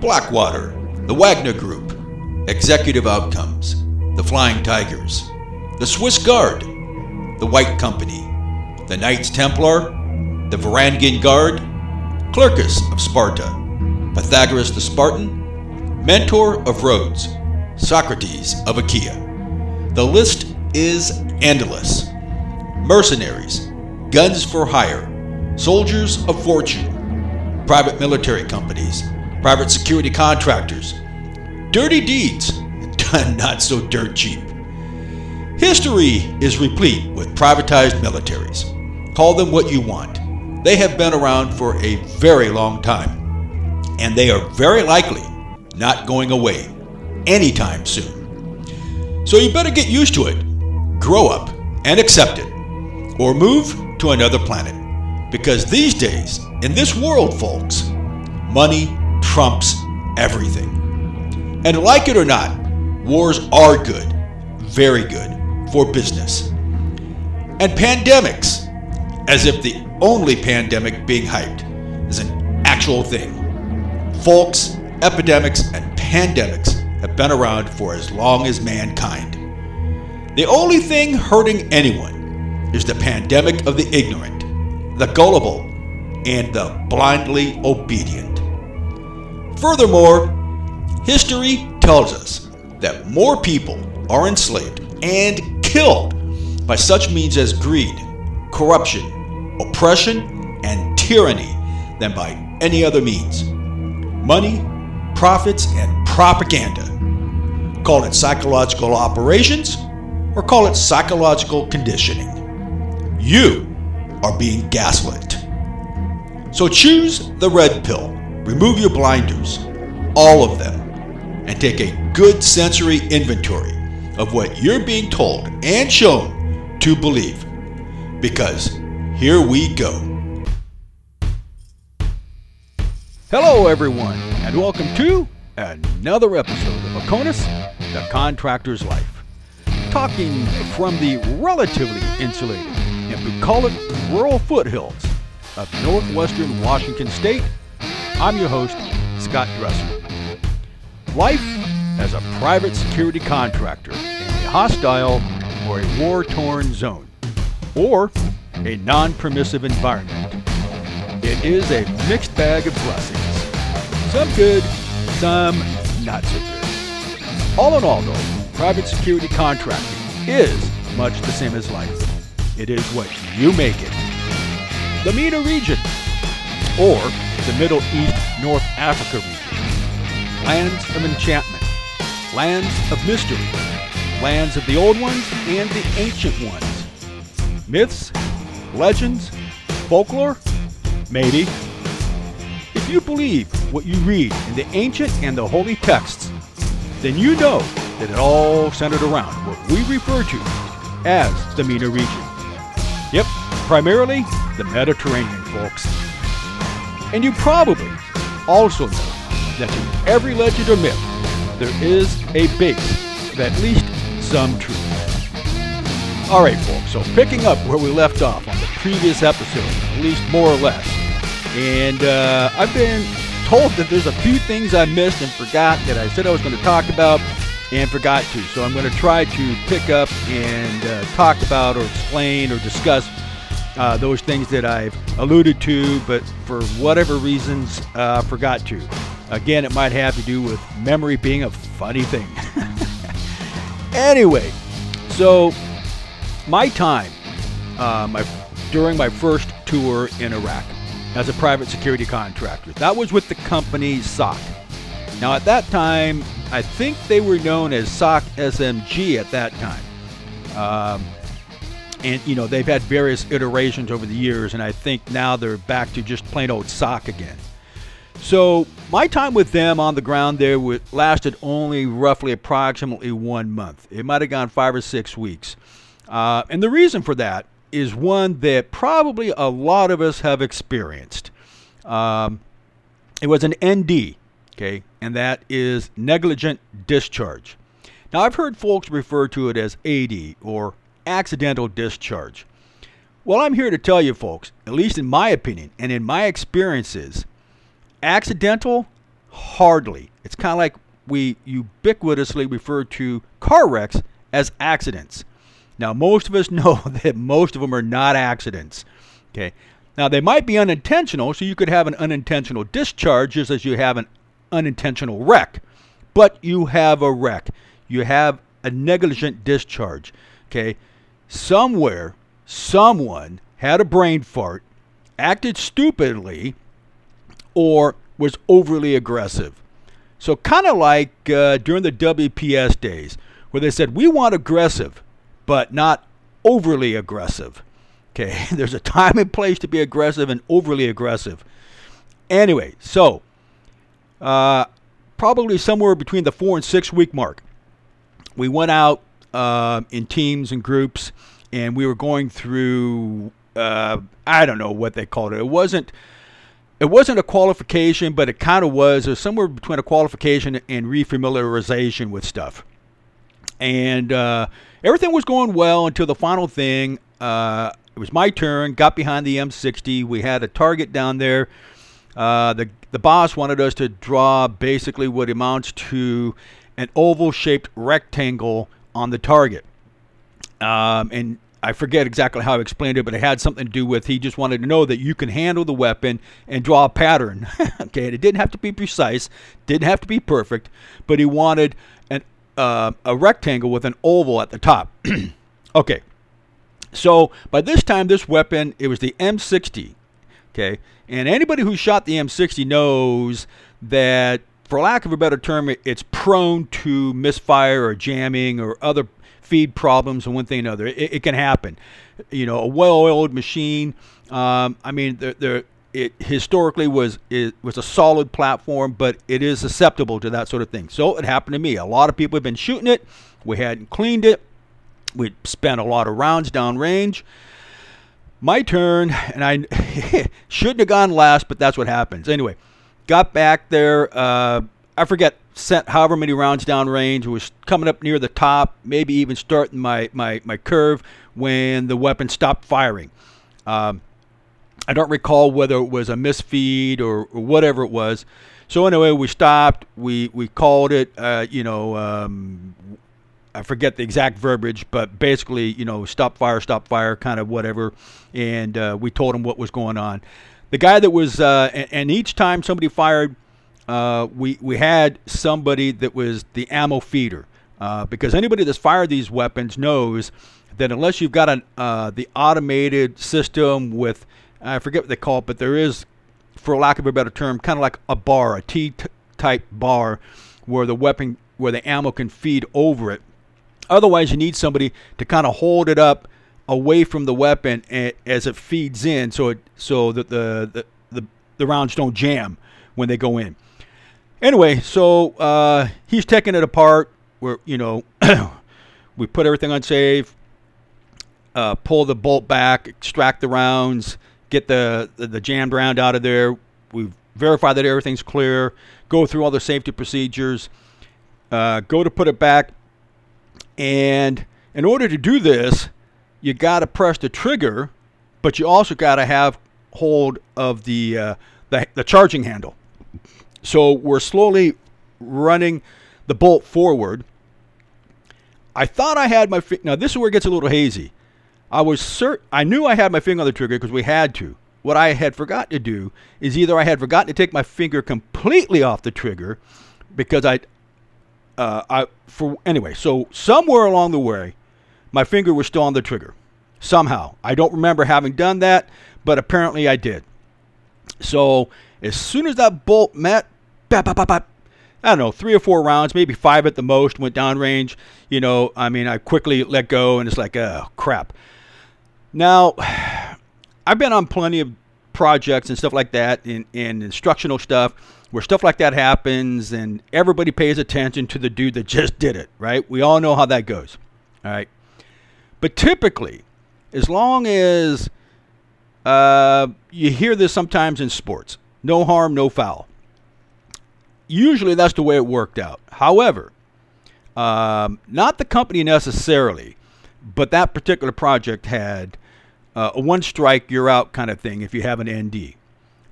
Blackwater, the Wagner Group, Executive Outcomes, the Flying Tigers, the Swiss Guard, the White Company, the Knights Templar, the Varangian Guard, Clearchus of Sparta, Pythagoras the Spartan, Mentor of Rhodes, Socrates of Achaia. The list is endless. Mercenaries, guns for hire, soldiers of fortune, private military companies, private security contractors, dirty deeds, done not so dirt cheap. History is replete with privatized militaries. Call them what you want. They have been around for a very long time, and they are very likely not going away anytime soon. So you better get used to it, grow up, and accept it, or move to another planet. Because these days, in this world, folks, money trumps everything. And like it or not, wars are good, very good, for business. And pandemics, as if the only pandemic being hyped is an actual thing. Folks, epidemics and pandemics have been around for as long as mankind. The only thing hurting anyone is the pandemic of the ignorant, the gullible, and the blindly obedient. Furthermore, history tells us that more people are enslaved and killed by such means as greed, corruption, oppression, and tyranny than by any other means. Money, profits, and propaganda. Call it psychological operations or call it psychological conditioning. You are being gaslit. So choose the red pill, remove your blinders, all of them, and take a good sensory inventory of what you're being told and shown to believe. Because here we go. Hello, everyone, and welcome to another episode of Aconus, the Contractor's Life. Talking from the relatively insulated and bucolic rural foothills of northwestern Washington state, I'm your host, Scott Dresser. Life as a private security contractor in a hostile or a war torn zone, or a non permissive environment. It is a mixed bag of blessings. Some good, some not so good. All in all, though, private security contracting is much the same as life. It is what you make it. The MENA region, or the Middle East North Africa region. Lands of enchantment, lands of mystery, lands of the old ones and the ancient ones. Myths, legends, folklore? Maybe. If you believe what you read in the ancient and the holy texts, then you know that it all centered around what we refer to as the MENA region. Yep, primarily the Mediterranean, folks. And you probably also know that in every legend or myth, there is a base of at least some truth. All right, folks, so picking up where we left off on the previous episode, at least more or less, and uh, I've been told that there's a few things I missed and forgot that I said I was going to talk about and forgot to. So I'm going to try to pick up and uh, talk about or explain or discuss uh, those things that I've alluded to, but for whatever reasons, uh, forgot to. Again, it might have to do with memory being a funny thing. anyway, so my time uh, my, during my first tour in Iraq as a private security contractor, that was with the company SOC. Now, at that time, I think they were known as SOC SMG at that time. Um, and, you know, they've had various iterations over the years, and I think now they're back to just plain old SOC again. So, my time with them on the ground there lasted only roughly approximately one month. It might have gone five or six weeks. Uh, and the reason for that is one that probably a lot of us have experienced. Um, it was an ND, okay, and that is negligent discharge. Now, I've heard folks refer to it as AD or accidental discharge. Well, I'm here to tell you, folks, at least in my opinion and in my experiences, accidental Hardly. It's kind of like we ubiquitously refer to car wrecks as accidents. Now, most of us know that most of them are not accidents. Okay. Now, they might be unintentional, so you could have an unintentional discharge just as you have an unintentional wreck. But you have a wreck. You have a negligent discharge. Okay. Somewhere, someone had a brain fart, acted stupidly, or was overly aggressive. So, kind of like uh, during the WPS days, where they said, we want aggressive, but not overly aggressive. Okay, there's a time and place to be aggressive and overly aggressive. Anyway, so uh, probably somewhere between the four and six week mark, we went out uh, in teams and groups, and we were going through. Uh, I don't know what they called it. It wasn't. It wasn't a qualification, but it kind of was. It was somewhere between a qualification and refamiliarization with stuff. And uh, everything was going well until the final thing. Uh, it was my turn. Got behind the M60. We had a target down there. Uh, the the boss wanted us to draw basically what amounts to an oval-shaped rectangle on the target. Um, and I forget exactly how I explained it, but it had something to do with he just wanted to know that you can handle the weapon and draw a pattern. okay, and it didn't have to be precise, didn't have to be perfect, but he wanted an uh, a rectangle with an oval at the top. okay, so by this time, this weapon, it was the M60. Okay. And anybody who shot the M60 knows that, for lack of a better term, it's prone to misfire or jamming or other feed problems and one thing and another. It, it can happen. You know, a well-oiled machine. Um, I mean, there, it historically was it was a solid platform, but it is susceptible to that sort of thing. So it happened to me. A lot of people have been shooting it. We hadn't cleaned it. We'd spent a lot of rounds downrange. My turn, and I shouldn't have gone last, but that's what happens. Anyway, got back there. Uh, I forget, sent however many rounds downrange. Was coming up near the top, maybe even starting my, my, my curve when the weapon stopped firing. Um, I don't recall whether it was a misfeed or, or, whatever it was. So anyway, we stopped. We we called it. Uh, you know, um, I forget the exact verbiage, but basically, you know, stop fire, stop fire, kind of whatever. And uh, we told him what was going on. The guy that was, uh, and, and, each time somebody fired, uh, we we had somebody that was the ammo feeder, uh, because anybody that's fired these weapons knows that unless you've got an uh, the automated system with, I forget what they call it, but there is, for lack of a better term, kind of like a bar, a T type bar, where the weapon, where the ammo can feed over it. Otherwise, you need somebody to kind of hold it up away from the weapon as it feeds in, so it so that the the, the, rounds don't jam when they go in. Anyway, so uh, he's taking it apart. We're you know we put everything on save, uh, pull the bolt back, extract the rounds, get the, the, the jammed round out of there. We verify that everything's clear. Go through all the safety procedures. Uh, go to put it back. And in order to do this, you got to press the trigger, but you also got to have hold of the, uh, the, the charging handle. So we're slowly running the bolt forward. I thought I had my fi- now this is where it gets a little hazy. I was cert I knew I had my finger on the trigger because we had to. What I had forgot to do is either I had forgotten to take my finger completely off the trigger because I uh, I for anyway. So somewhere along the way, my finger was still on the trigger. Somehow, I don't remember having done that, but apparently I did. So as soon as that bolt met, bap, bap, bap, I don't know, three or four rounds, maybe five at the most, went downrange. You know, I mean, I quickly let go, and it's like, oh crap. Now, I've been on plenty of projects and stuff like that, in, in instructional stuff where stuff like that happens and everybody pays attention to the dude that just did it, right? We all know how that goes, all right? But typically, as long as uh, you hear this sometimes in sports no harm, no foul. Usually that's the way it worked out. However, um, not the company necessarily, but that particular project had uh, a one strike, you're out kind of thing if you have an ND.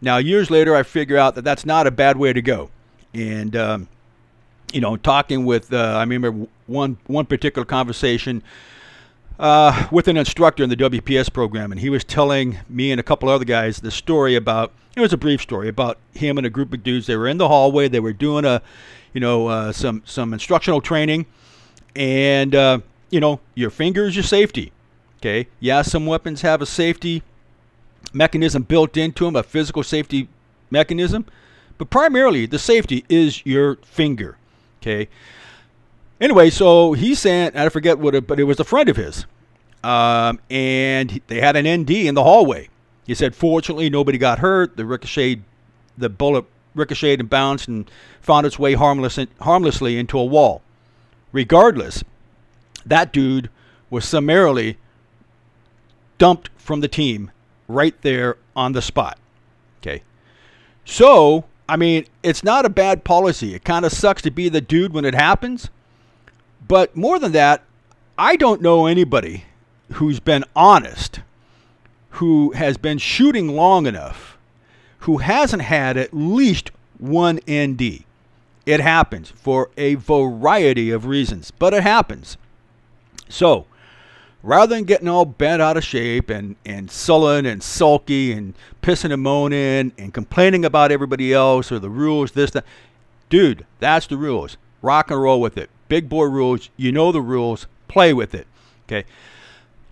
Now, years later, I figure out that that's not a bad way to go. and um, you know, talking with. Uh, I remember one one particular conversation uh, with an instructor in the WPS program, and he was telling me and a couple other guys the story about. It was a brief story about him and a group of dudes. They were in the hallway. They were doing a, you know, uh, some some instructional training, and uh, you know, your finger is your safety. Okay. Yeah, some weapons have a safety mechanism built into them, a physical safety mechanism, but primarily the safety is your finger. Okay. Anyway, so he saying, I forget what, it, but it was a friend of his, um, and they had an ND in the hallway. He said, fortunately, nobody got hurt. The ricochet, the bullet ricocheted and bounced and found its way harmless, harmlessly into a wall. Regardless, that dude was summarily dumped from the team right there on the spot. Okay. So, I mean, it's not a bad policy. It kind of sucks to be the dude when it happens. But more than that, I don't know anybody who's been honest, who has been shooting long enough, who hasn't had at least one ND. It happens for a variety of reasons, but it happens. So, rather than getting all bent out of shape and, and sullen and sulky and pissing and moaning and complaining about everybody else or the rules, this, that, dude, that's the rules. Rock and roll with it. Big boy rules. You know the rules. Play with it. Okay.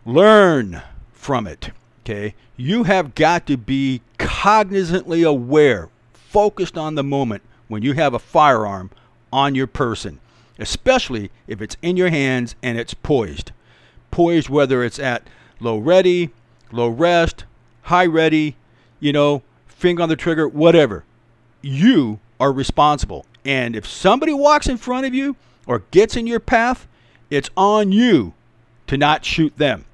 Learn from it. Okay. You have got to be cognizantly aware, focused on the moment when you have a firearm on your person, especially if it's in your hands and it's poised poised, whether it's at low ready, low rest, high ready, you know, finger on the trigger, whatever. You are responsible. And if somebody walks in front of you or gets in your path, it's on you to not shoot them.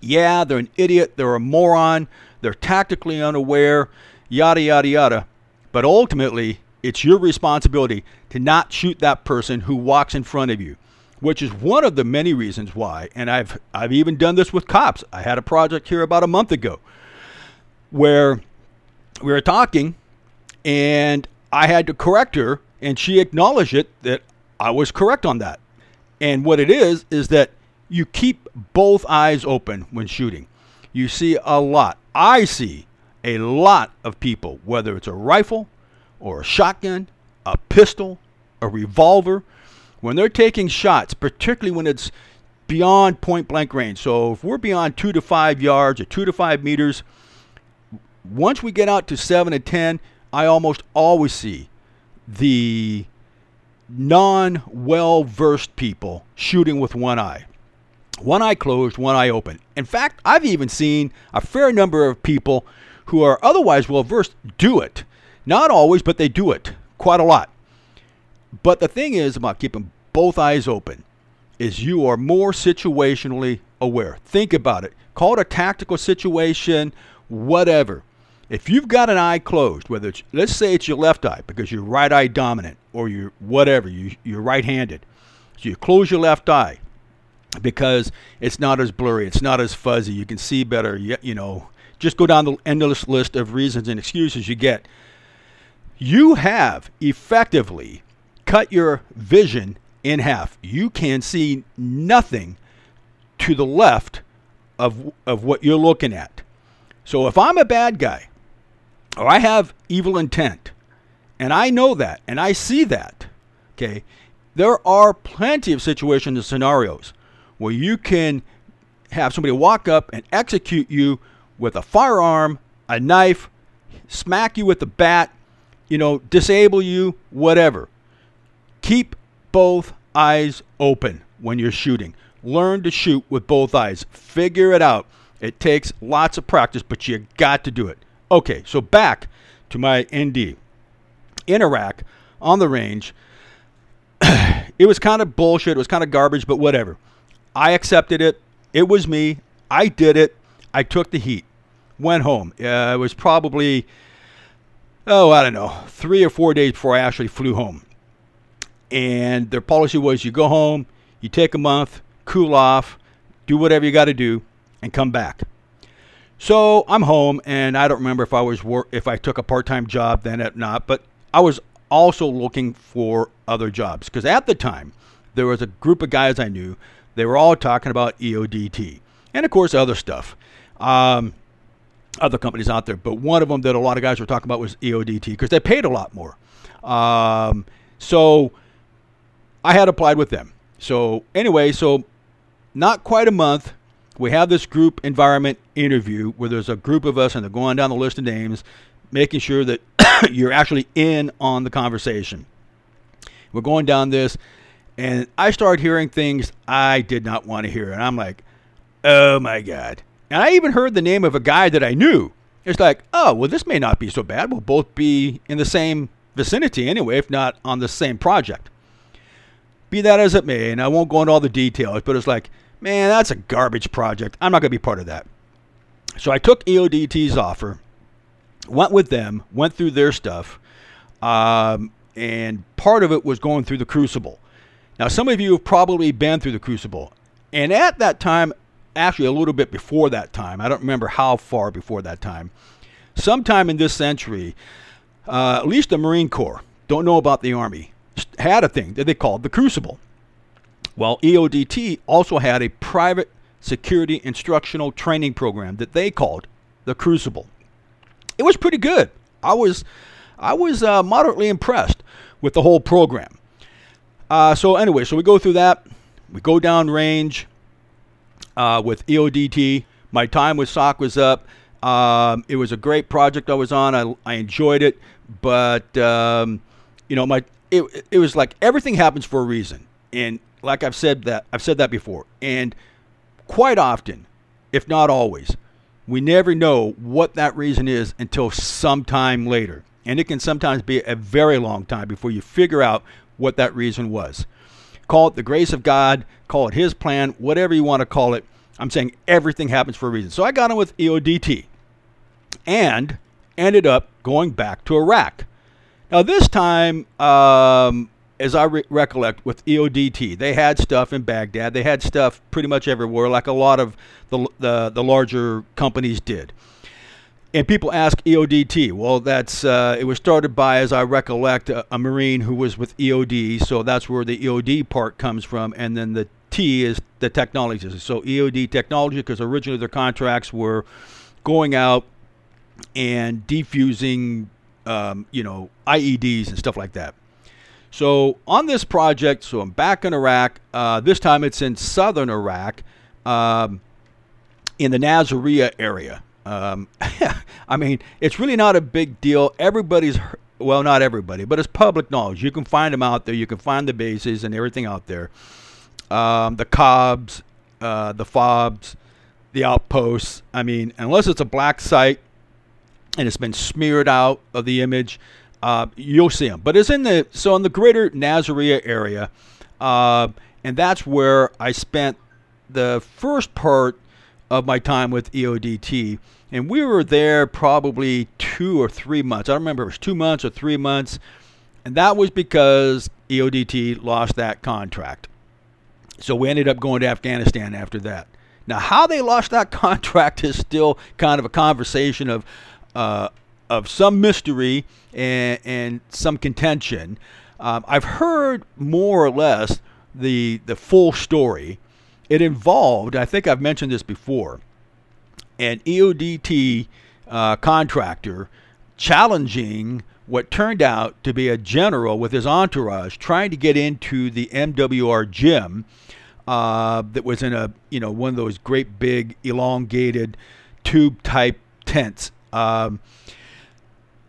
Yeah, they're an idiot, they're a moron, they're tactically unaware, yada, yada, yada. But ultimately, it's your responsibility to not shoot that person who walks in front of you which is one of the many reasons why. And I've I've even done this with cops. I had a project here about a month ago where we were talking, and I had to correct her, and she acknowledged it that I was correct on that. And what it is is that you keep both eyes open when shooting. You see a lot. I see a lot of people, whether it's a rifle or a shotgun, a pistol, a revolver when they're taking shots, particularly when it's beyond point blank range. So if we're beyond two to five yards or two to five meters, once we get out to seven to ten, I almost always see the non well versed people shooting with one eye. One eye closed, one eye open. In fact, I've even seen a fair number of people who are otherwise well versed do it. Not always, but they do it quite a lot. But the thing is about keeping both eyes open is you are more situationally aware. Think about it. Call it a tactical situation, whatever. If you've got an eye closed, whether it's let's say it's your left eye because you're right eye dominant or you're whatever, you, you're right-handed. So you close your left eye because it's not as blurry, it's not as fuzzy, you can see better, you, you know. Just go down the endless list of reasons and excuses you get. You have effectively cut your vision in half. You can see nothing to the left of, of what you're looking at. So if I'm a bad guy or I have evil intent and I know that and I see that, okay, there are plenty of situations and scenarios where you can have somebody walk up and execute you with a firearm, a knife, smack you with a bat, you know, disable you, whatever. Keep both eyes open when you're shooting. Learn to shoot with both eyes. Figure it out. It takes lots of practice, but you got to do it. Okay, so back to my ND. In Iraq, on the range, it was kind of bullshit. It was kind of garbage, but whatever. I accepted it. It was me. I did it. I took the heat. Went home. Uh, it was probably, oh, I don't know, three or four days before I actually flew home and their policy was you go home, you take a month, cool off, do whatever you got to do, and come back. So I'm home, and I don't remember if I was wor- if I took a part-time job then or not, but I was also looking for other jobs. Because at the time, there was a group of guys I knew. They were all talking about EODT and, of course, other stuff. Um, other companies out there, but one of them that a lot of guys were talking about was EODT because they paid a lot more. Um, so I had applied with them. So anyway, so not quite a month, we have this group environment interview where there's a group of us and they're going down the list of names, making sure that you're actually in on the conversation. We're going down this, and I start hearing things I did not want to hear, and I'm like, oh my god. And I even heard the name of a guy that I knew. It's like, oh, well, this may not be so bad. We'll both be in the same vicinity anyway, if not on the same project. Be that as it may, and I won't go into all the details, but it's like, man, that's a garbage project. I'm not going to be part of that. So I took EODT's offer, went with them, went through their stuff, um, and part of it was going through the Crucible. Now, some of you have probably been through the Crucible. And at that time, actually a little bit before that time. I don't remember how far before that time. Sometime in this century, uh, at least the Marine Corps, don't know about the Army, had a thing that they called the Crucible. Well, EODT also had a private security instructional training program that they called the Crucible. It was pretty good. I was, I was uh, moderately impressed with the whole program. Uh, so anyway, so we go through that. We go down range uh, with EODT. My time with SOC was up. Um, it was a great project I was on. I, I enjoyed it, but um, you know, my it, it was like everything happens for a reason, and like I've said that I've said that before, and quite often, if not always, we never know what that reason is until sometime later, and it can sometimes be a very long time before you figure out what that reason was. Call it the grace of God, call it His plan, whatever you want to call it. I'm saying everything happens for a reason. So I got on with EODT and ended up going back to Iraq. Now, this time, um, as I re- recollect, with EODT, they had stuff in Baghdad. They had stuff pretty much everywhere, like a lot of the, the, the larger companies did and people ask EODT. Well, that's uh, it was started by, as I recollect, a, a, Marine who was with EOD. So that's where the EOD part comes from, and then the T is the technology. So EOD technology, because originally their contracts were going out and defusing, um, you know, IEDs and stuff like that. So on this project, so I'm back in Iraq. Uh, this time it's in southern Iraq, um, in the Nasiriyah area. Um, I mean, it's really not a big deal. Everybody's, well, not everybody, but it's public knowledge. You can find them out there. You can find the bases and everything out there. Um, the COBs, uh, the FOBs, the outposts. I mean, unless it's a black site and it's been smeared out of the image, uh, you'll see them. But it's in the so in the greater Nasiriyah area, uh, and that's where I spent the first part of my time with EODT. And we were there probably two or three months. I don't remember it was two months or three months. And that was because EODT lost that contract. So we ended up going to Afghanistan after that. Now, how they lost that contract is still kind of a conversation of, uh, of some mystery and, and some contention. Um, I've heard more or less the the full story, it involved, I think I've mentioned this before, an EODT uh, contractor challenging what turned out to be a general with his entourage trying to get into the MWR gym uh, that was in a you know one of those great big elongated tube type tents. Um,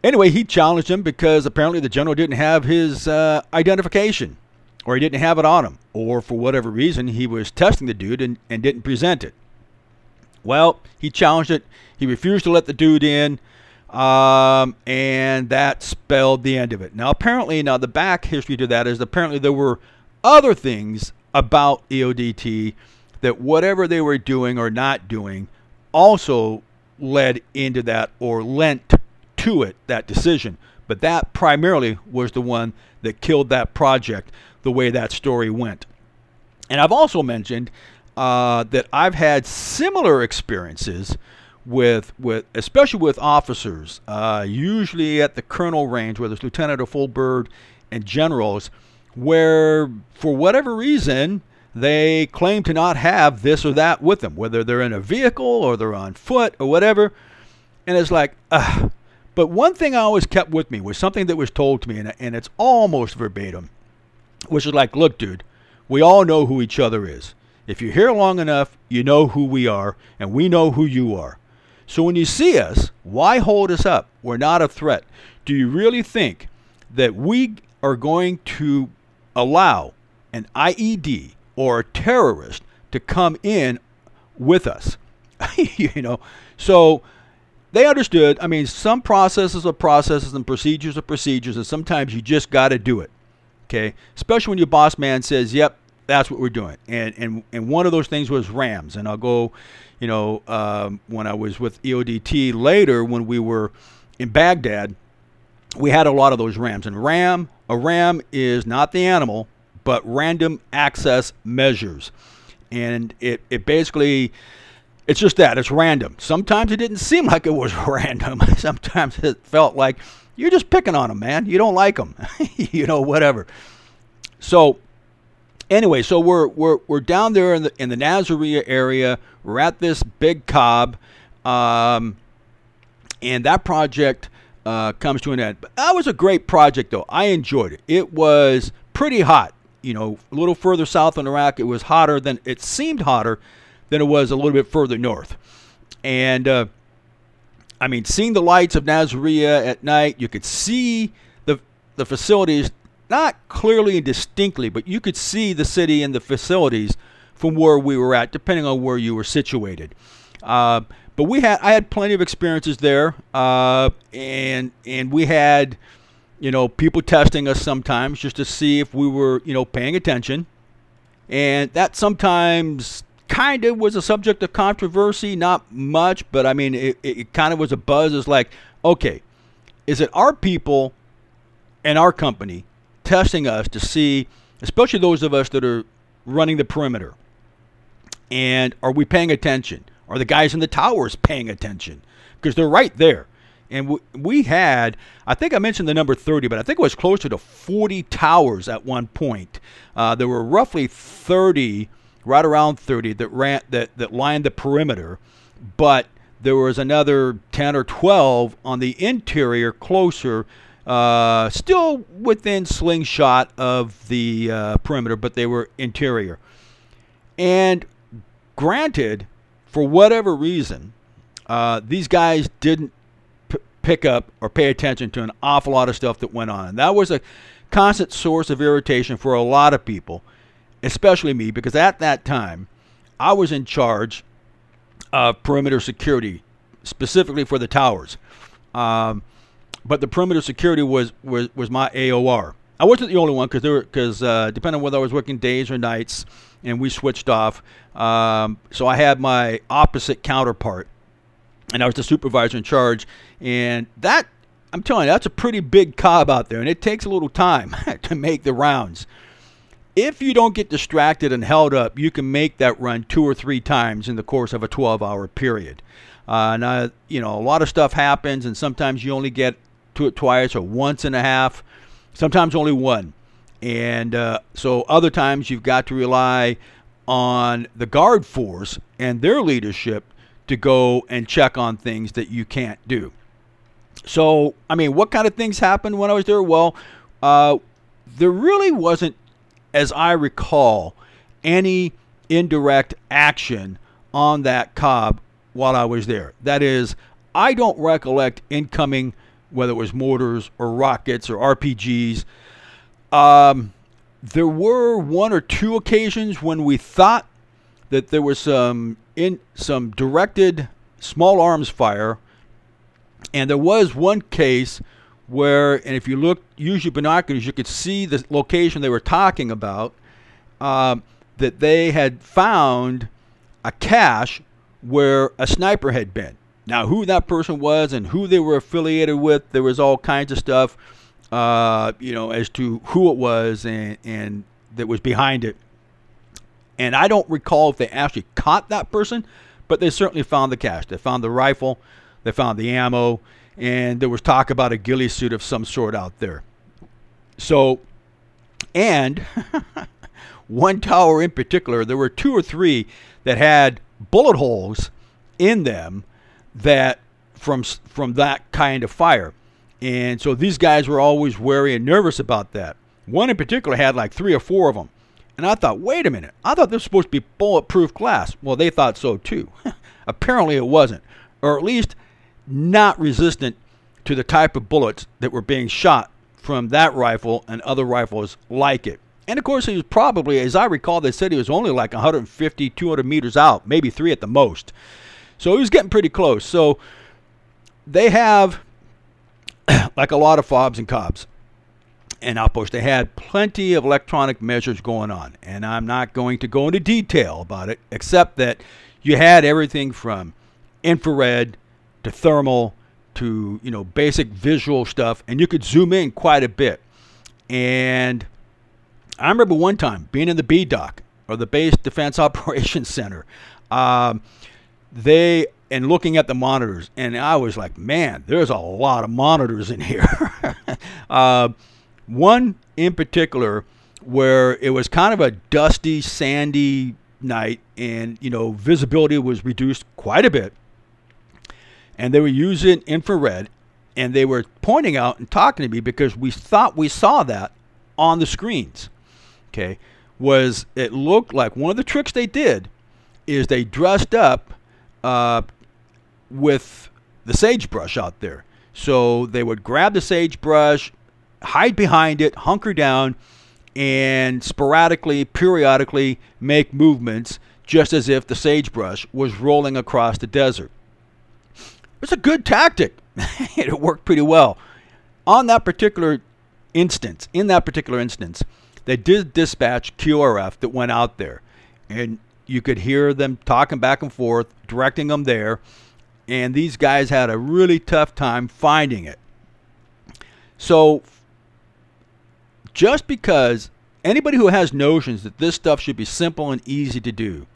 anyway, he challenged him because apparently the general didn't have his uh, identification or he didn't have it on him, or for whatever reason, he was testing the dude and, and didn't present it. Well, he challenged it. He refused to let the dude in, um, and that spelled the end of it. Now, apparently, now the back history to that is apparently there were other things about EODT that whatever they were doing or not doing also led into that or lent to it, that decision. But that primarily was the one that killed that project the way that story went. And I've also mentioned uh, that I've had similar experiences with with especially with officers, uh, usually at the colonel range, whether it's lieutenant or full bird, and generals, where for whatever reason they claim to not have this or that with them, whether they're in a vehicle or they're on foot or whatever. And it's like, ah. But one thing I always kept with me was something that was told to me, and, and it's almost verbatim, which is like, look, dude, we all know who each other is. If you're here long enough, you know who we are, and we know who you are. So when you see us, why hold us up? We're not a threat. Do you really think that we are going to allow an IED or a terrorist to come in with us? you know, so they understood. I mean, some processes are processes and procedures are procedures, and sometimes you just got to do it. Okay, especially when your boss man says, "Yep, that's what we're doing." And and and one of those things was RAMs, and I'll go, you know, um, when I was with EODT later, when we were in Baghdad, we had a lot of those RAMs. And RAM, a RAM is not the animal, but random access measures, and it it basically it's just that it's random. Sometimes it didn't seem like it was random. Sometimes it felt like you're just picking on them, man. You don't like them, you know, whatever. So anyway, so we're we're we're down there in the in the Nasiriyah area. We're at this big COB, um, and that project uh, comes to an end. But that was a great project, though. I enjoyed it. It was pretty hot. You know, a little further south in Iraq, it was hotter than it seemed hotter than it was a little bit further north. And uh, I mean, seeing the lights of Nasiriyah at night, you could see the the facilities not clearly and distinctly, but you could see the city and the facilities from where we were at, depending on where you were situated. Uh, but we had I had plenty of experiences there, uh, and and we had you know people testing us sometimes just to see if we were you know paying attention, and that sometimes kind of was a subject of controversy, not much, but I mean, it, it kind of was a buzz. It's like, okay, is it our people and our company testing us to see, especially those of us that are running the perimeter, and are we paying attention? Are the guys in the towers paying attention? Because they're right there. And we had, I think I mentioned the number 30, but I think it was closer to 40 towers at one point. Uh, there were roughly 30 right around 30 that ran that that lined the perimeter, but there was another 10 or 12 on the interior closer, uh, still within slingshot of the uh, perimeter, but they were interior. And granted, for whatever reason, uh, these guys didn't p- pick up or pay attention to an awful lot of stuff that went on. And that was a constant source of irritation for a lot of people especially me, because at that time I was in charge of perimeter security, specifically for the towers. Um, but the perimeter security was, was, was my AOR. I wasn't the only one because there because uh, depending on whether I was working days or nights, and we switched off. Um, so I had my opposite counterpart, and I was the supervisor in charge. And that I'm telling you, that's a pretty big COB out there, and it takes a little time to make the rounds if you don't get distracted and held up, you can make that run two or three times in the course of a 12 hour period. Uh, you know, a lot of stuff happens, and sometimes you only get to it twice or once and a half, sometimes only one. And uh, so other times you've got to rely on the guard force and their leadership to go and check on things that you can't do. So, I mean, what kind of things happened when I was there? Well, uh, there really wasn't as I recall, any indirect action on that COB while I was there. That is, I don't recollect incoming, whether it was mortars or rockets or RPGs. Um, there were one or two occasions when we thought that there was some in some directed small arms fire, and there was one case where, and if you look, use your binoculars, you could see the location they were talking about. Um, that they had found a cache where a sniper had been. Now, who that person was and who they were affiliated with, there was all kinds of stuff, uh, you know, as to who it was and, and that was behind it. And I don't recall if they actually caught that person, but they certainly found the cache. They found the rifle, they found the ammo, and there was talk about a ghillie suit of some sort out there. So, and one tower in particular, there were two or three that had bullet holes in them that from from that kind of fire. And so these guys were always wary and nervous about that. One in particular had like three or four of them. And I thought, wait a minute, I thought this was supposed to be bulletproof glass. Well, they thought so too. Apparently it wasn't, or at least not resistant to the type of bullets that were being shot from that rifle and other rifles like it. And of course, he was probably, as I recall, they said he was only like 150, 200 meters out, maybe three at the most. So he was getting pretty close. So they have, like a lot of FOBs and COBs and outposts, they had plenty of electronic measures going on. And I'm not going to go into detail about it, except that you had everything from infrared to thermal to you know basic visual stuff, and you could zoom in quite a bit. And I remember one time being in the BDOC or the Base Defense Operations Center. Um, they and looking at the monitors, and I was like, man, there's a lot of monitors in here. uh, one in particular where it was kind of a dusty, sandy night, and you know visibility was reduced quite a bit, and they were using infrared, and they were pointing out and talking to me because we thought we saw that on the screens. Okay, was it looked like one of the tricks they did is they dressed up uh, with the sagebrush out there. So they would grab the sagebrush, hide behind it, hunker down, and sporadically, periodically make movements just as if the sagebrush was rolling across the desert. It's a good tactic. it worked pretty well. On that particular instance, in that particular instance, they did dispatch QRF that went out there. And you could hear them talking back and forth, directing them there and these guys had a really tough time finding it. So, just because anybody who has notions that this stuff should be simple and easy to do,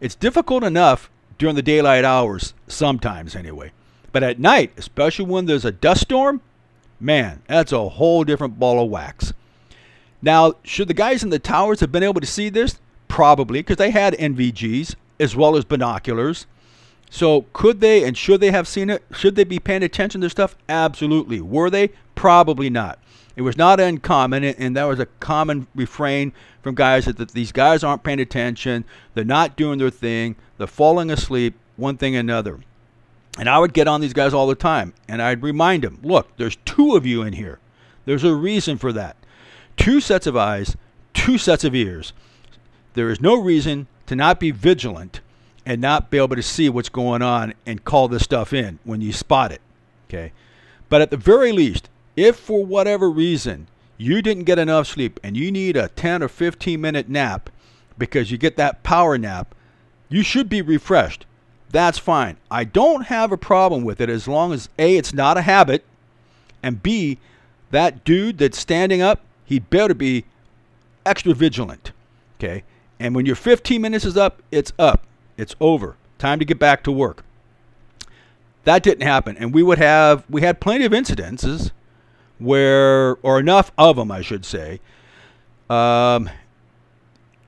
it's difficult enough during the daylight hours, sometimes anyway. But at night, especially when there's a dust storm, man, that's a whole different ball of wax. Now, should the guys in the towers have been able to see this? Probably, because they had NVGs as well as binoculars. So could they and should they have seen it? Should they be paying attention to stuff? Absolutely. Were they? Probably not. It was not uncommon, and that was a common refrain from guys that, these guys aren't paying attention. They're not doing their thing. They're falling asleep. One thing another. And I would get on these guys all the time, and I'd remind them, look, there's two of you in here. There's a reason for that. Two sets of eyes, two sets of ears. There is no reason to not be vigilant and not be able to see what's going on and call this stuff in when you spot it. Okay. But at the very least, if for whatever reason you didn't get enough sleep and you need a 10 or 15 minute nap because you get that power nap, you should be refreshed. That's fine. I don't have a problem with it as long as A, it's not a habit, and B, that dude that's standing up, he better be extra vigilant. Okay? And when your 15 minutes is up, it's up. It's over. Time to get back to work. That didn't happen, and we would have we had plenty of incidences where, or enough of them, I should say. Um,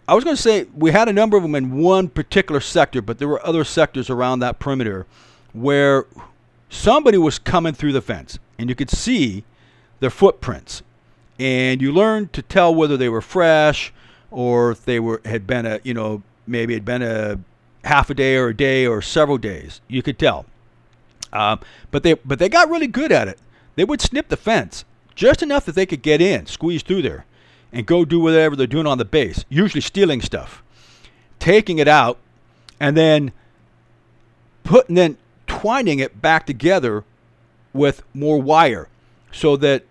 I was going to say we had a number of them in one particular sector, but there were other sectors around that perimeter where somebody was coming through the fence, and you could see their footprints, and you learned to tell whether they were fresh or if they were had been a you know maybe had been a half a day or a day or several days. You could tell. Um, but they but they got really good at it. They would snip the fence just enough that they could get in, squeeze through there, and go do whatever they're doing on the base. Usually stealing stuff, taking it out, and then putting then twining it back together with more wire, so that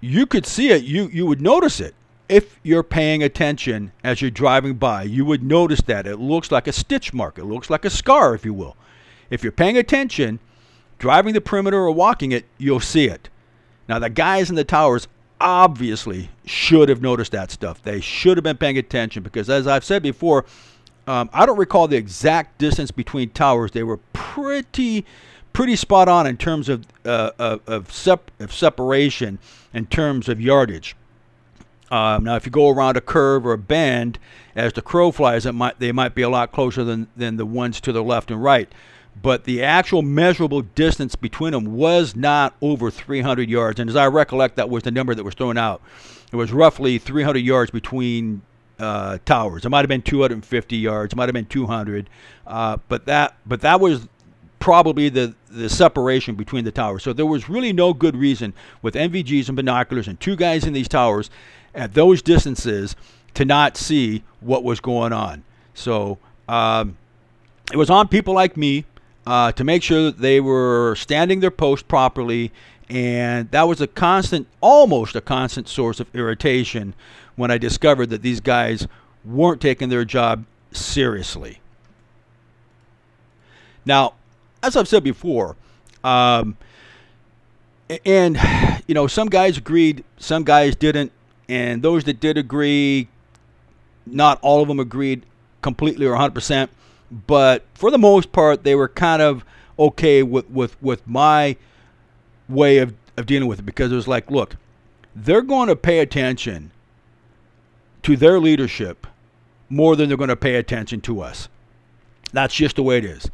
you could see it. You you would notice it if you're paying attention as you're driving by, you would notice that it looks like a stitch mark. It looks like a scar, if you will. If you're paying attention, driving the perimeter or walking it, you'll see it. Now, the guys in the towers obviously should have noticed that stuff. They should have been paying attention because, as I've said before, Um, I don't recall the exact distance between towers. They were pretty, pretty spot on in terms of uh, of, of, sep- of separation, in terms of yardage. Um, now, if you go around a curve or a bend, as the crow flies, it might they might be a lot closer than than the ones to the left and right. But the actual measurable distance between them was not over 300 yards. And as I recollect, that was the number that was thrown out. It was roughly 300 yards between uh, towers. It might have been 250 yards. It might have been 200. Uh, but that but that was probably the, the separation between the towers. So there was really no good reason with NVGs and binoculars and two guys in these towers at those distances to not see what was going on. So um, it was on people like me uh, to make sure that they were standing their post properly. And that was a constant, almost a constant source of irritation when I discovered that these guys weren't taking their job seriously. Now, as I've said before, um, and you know, some guys agreed, some guys didn't, and those that did agree, not all of them agreed completely or 100%, but for the most part, they were kind of okay with, with, with my way of, of dealing with it because it was like, look, they're going to pay attention to their leadership more than they're going to pay attention to us. That's just the way it is.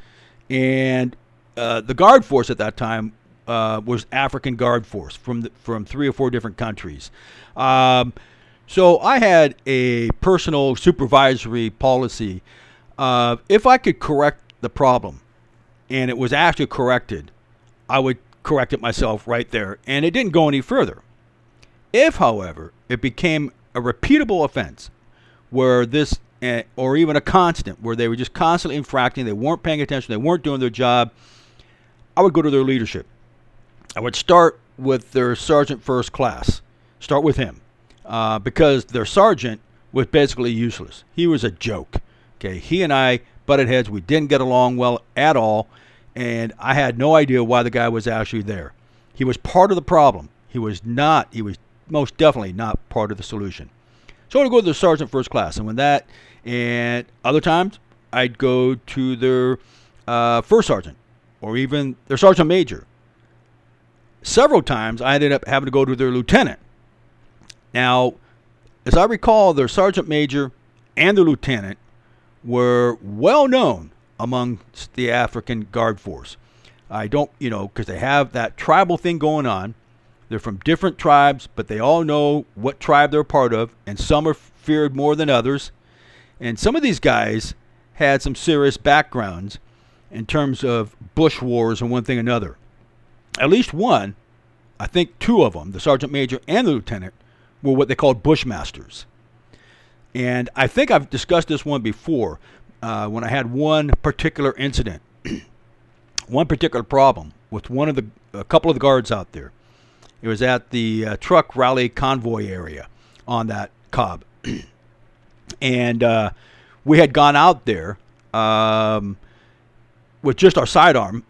And uh, the guard force at that time uh, was African guard force from the, from three or four different countries. Um, so I had a personal supervisory policy. Uh, if I could correct the problem, and it was actually corrected, I would correct it myself right there, and it didn't go any further. If, however, it became a repeatable offense where this, uh, or even a constant, where they were just constantly infracting, they weren't paying attention, they weren't doing their job, I would go to their leadership. I would start with their sergeant first class, start with him, uh, because their sergeant was basically useless. He was a joke. Okay, he and I butted heads. We didn't get along well at all, and I had no idea why the guy was actually there. He was part of the problem. He was not. He was most definitely not part of the solution. So I'd go to the sergeant first class, and when that, and other times I'd go to their uh, first sergeant or even their sergeant major. Several times I ended up having to go to their lieutenant. Now, as I recall, their sergeant major and the lieutenant were well known amongst the African Guard Force. I don't, you know, because they have that tribal thing going on. They're from different tribes, but they all know what tribe they're part of, and some are feared more than others. And some of these guys had some serious backgrounds in terms of bush wars and one thing or another. At least one, I think two of them, the sergeant major and the lieutenant, were what they called bushmasters. And I think I've discussed this one before uh, when I had one particular incident, one particular problem with one of the, a couple of the guards out there. It was at the uh, truck rally convoy area on that COB. and uh, we had gone out there um, with just our sidearm.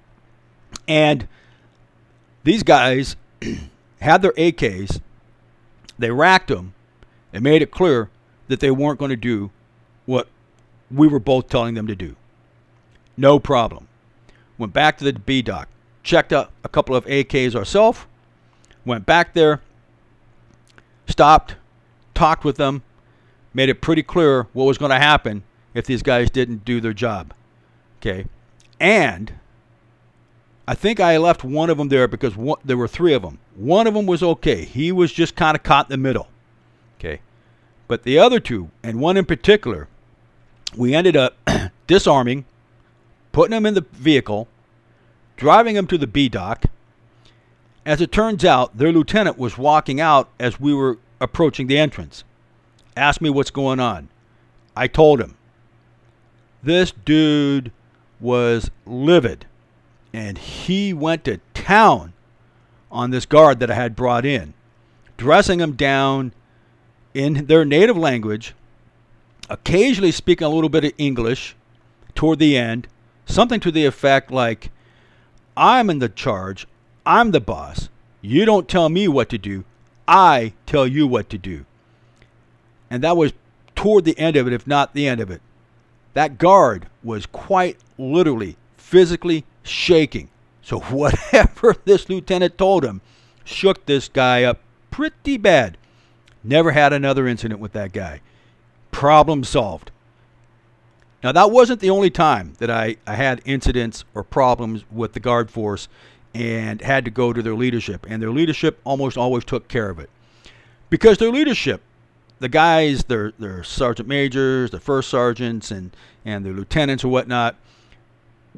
and these guys had their AKs, they racked them, and made it clear that they weren't going to do what we were both telling them to do. No problem. Went back to the BDOC, checked out a couple of AKs ourselves, went back there, stopped, talked with them, made it pretty clear what was going to happen if these guys didn't do their job. Okay. And I think I left one of them there because one, there were three of them. One of them was okay. He was just kind of caught in the middle. But the other two, and one in particular, we ended up disarming, putting them in the vehicle, driving them to the BDOC. As it turns out, their lieutenant was walking out as we were approaching the entrance. Asked me what's going on. I told him. This dude was livid. And he went to town on this guard that I had brought in, dressing him down in their native language, occasionally speaking a little bit of English toward the end, something to the effect like, I'm in the charge, I'm the boss. You don't tell me what to do, I tell you what to do. And that was toward the end of it, if not the end of it. That guard was quite literally, physically shaking. So whatever this lieutenant told him shook this guy up pretty bad. Never had another incident with that guy. Problem solved. Now, that wasn't the only time that I, I had incidents or problems with the Guard Force and had to go to their leadership. And their leadership almost always took care of it. Because their leadership, the guys, their, their sergeant majors, the first sergeants, and, and their lieutenants or whatnot,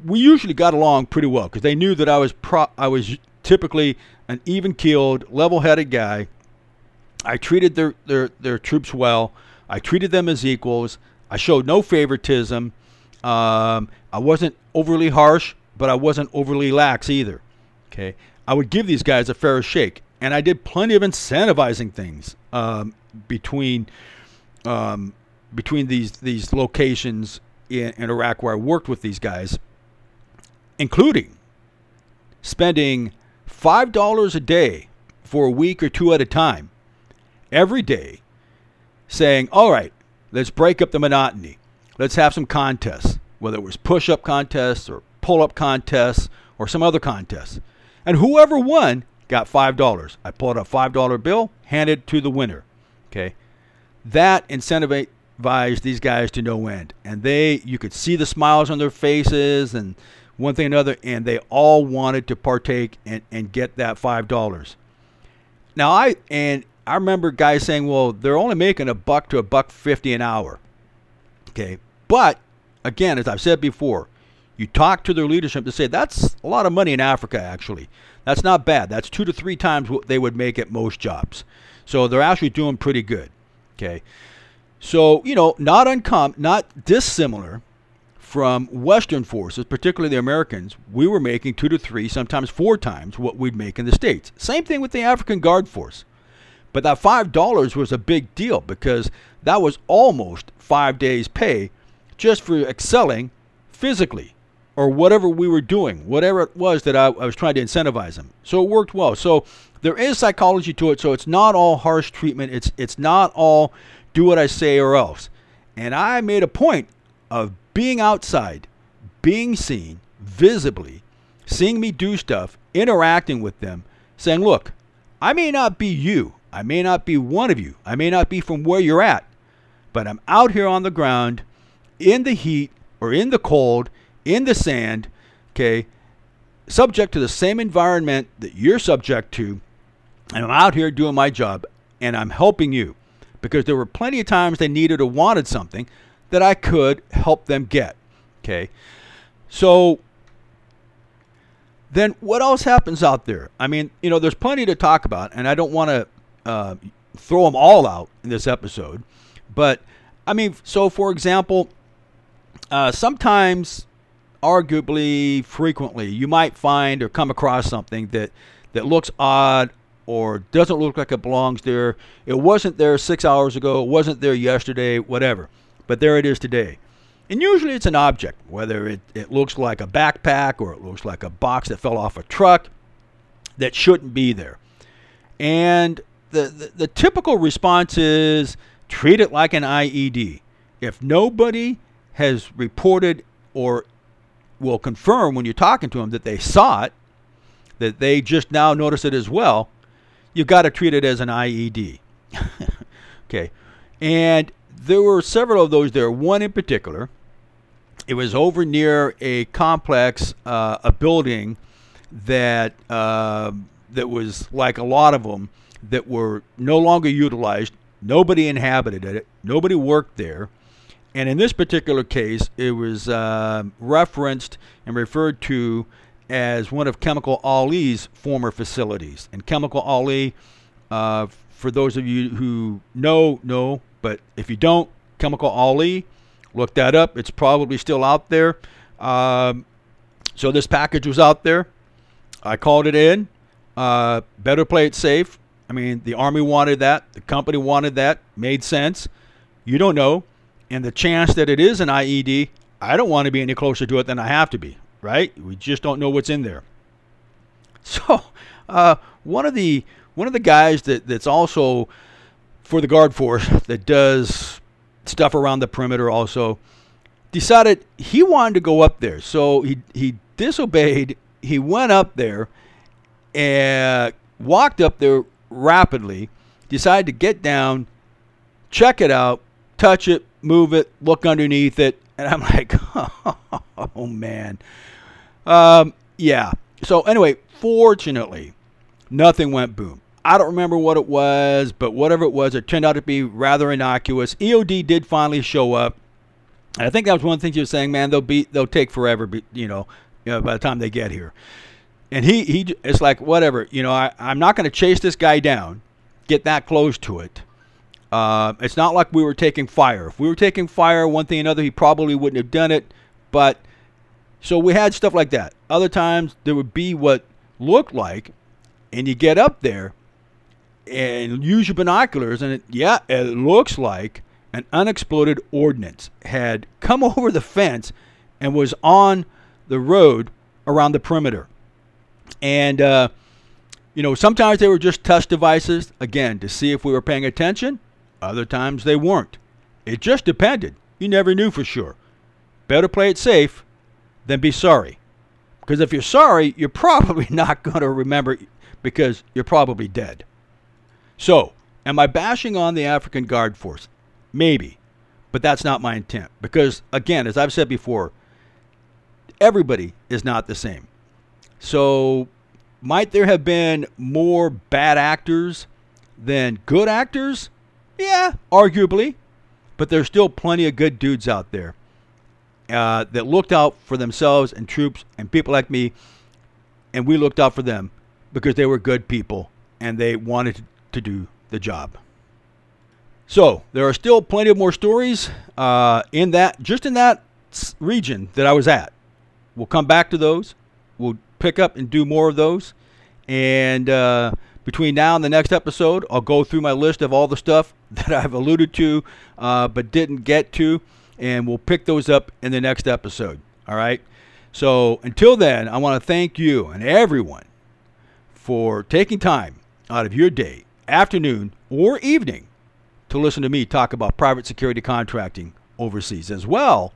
we usually got along pretty well because they knew that I was pro- I was typically an even keeled, level headed guy. I treated their, their, their troops well. I treated them as equals. I showed no favoritism. Um, I wasn't overly harsh, but I wasn't overly lax either. Okay, I would give these guys a fair shake, and I did plenty of incentivizing things um, between um, between these these locations in, in Iraq where I worked with these guys, including spending five dollars a day for a week or two at a time, every day, saying, "All right, Let's break up the monotony. Let's have some contests, whether it was push up contests or pull up contests or some other contests. And whoever won got $5. I pulled a $5 bill, handed to the winner. Okay. That incentivized these guys to no end. And they, you could see the smiles on their faces and one thing another, and they all wanted to partake and, and get that $5. Now, I, and I remember guys saying, well, they're only making a buck to a buck 50 an hour. Okay. But again, as I've said before, you talk to their leadership to say that's a lot of money in Africa, actually. That's not bad. That's two to three times what they would make at most jobs. So they're actually doing pretty good. Okay. So, you know, not uncommon, not dissimilar from Western forces, particularly the Americans. We were making two to three, sometimes four times what we'd make in the States. Same thing with the African Guard Force. But that $5 was a big deal because that was almost five days' pay just for excelling physically or whatever we were doing, whatever it was that I, I was trying to incentivize them. So it worked well. So there is psychology to it. So it's not all harsh treatment. It's it's not all do what I say or else. And I made a point of being outside, being seen visibly, seeing me do stuff, interacting with them, saying, "Look, I may not be you. I may not be one of you. I may not be from where you're at, but I'm out here on the ground in the heat or in the cold, in the sand, okay, subject to the same environment that you're subject to. And I'm out here doing my job and I'm helping you because there were plenty of times they needed or wanted something that I could help them get. Okay. So then what else happens out there? I mean, you know, there's plenty to talk about, and I don't want to uh, throw them all out in this episode. But I mean, so for example, uh, sometimes, arguably, frequently, you might find or come across something that that looks odd or doesn't look like it belongs there. It wasn't there six hours ago. It wasn't there yesterday. Whatever, but there it is today. And usually it's an object, whether it, it looks like a backpack or it looks like a box that fell off a truck that shouldn't be there. And the, the, typical response is treat it like an IED. If nobody has reported or will confirm when you're talking to them that they saw it, that they just now notice it as well, you've got to treat it as an IED. okay. And there were several of those there. One in particular, it was over near a complex, uh, a building that uh, that was like a lot of them that were no longer utilized. Nobody inhabited it. Nobody worked there. And in this particular case, it was uh, referenced and referred to as one of Chemical Ali's former facilities. And Chemical Ali, uh, for those of you who know, know, but if you don't, Chemical Ali, look that up. It's probably still out there. Um, so this package was out there. I called it in. Uh, better play it safe. I mean, the Army wanted that, the company wanted that, made sense. You don't know. And the chance that it is an IED, I don't want to be any closer to it than I have to be, right? We just don't know what's in there. So, uh, one of the one of the guys that, that's also for the guard force that does stuff around the perimeter also. Decided he wanted to go up there, so he he disobeyed. He went up there and walked up there rapidly. Decided to get down, check it out, touch it, move it, look underneath it, and I'm like, oh man, um, yeah. So anyway, fortunately, nothing went boom. I don't remember what it was, but whatever it was, it turned out to be rather innocuous. EOD did finally show up. I think that was one of the things you were saying, man. They'll be they'll take forever, you know by the time they get here. And he he, it's like whatever, you know. I I'm not going to chase this guy down, get that close to it. Uh, it's not like we were taking fire. If we were taking fire, one thing another, he probably wouldn't have done it. But so we had stuff like that. Other times there would be what looked like, and you get up there and use your binoculars, and it, yeah, it looks like an unexploded ordnance had come over the fence and was on the road around the perimeter. And, uh, you know, sometimes they were just test devices, again, to see if we were paying attention. Other times they weren't. It just depended. You never knew for sure. Better play it safe than be sorry. Because if you're sorry, you're probably not going to remember because you're probably dead. So, am I bashing on the African Guard Force? Maybe, but that's not my intent. Because, again, as I've said before, everybody is not the same. So, might there have been more bad actors than good actors? Yeah, arguably. But there's still plenty of good dudes out there uh, that looked out for themselves and troops and people like me, and we looked out for them because they were good people and they wanted to do the job. So there are still plenty of more stories uh, in that, just in that region that I was at. We'll come back to those. We'll pick up and do more of those. And uh, between now and the next episode, I'll go through my list of all the stuff that I've alluded to uh, but didn't get to, and we'll pick those up in the next episode. All right. So until then, I want to thank you and everyone for taking time out of your day afternoon, or evening to listen to me talk about private security contracting overseas, as well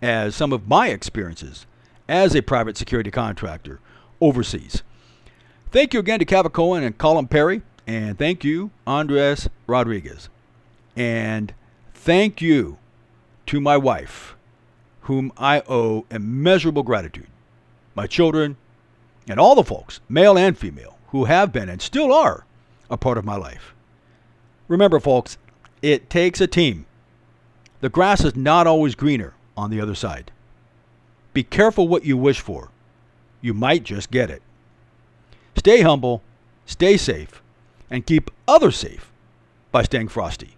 as some of my experiences as a private security contractor overseas. Thank you again to Kevin Cohen and Colin Perry, and thank you, Andres Rodriguez. And thank you to my wife, whom I owe immeasurable gratitude, my children, and all the folks, male and female, who have been and still are a part of my life. Remember, folks, it takes a team. The grass is not always greener on the other side. Be careful what you wish for. You might just get it. Stay humble, stay safe, and keep others safe by staying frosty.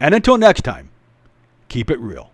And until next time, keep it real.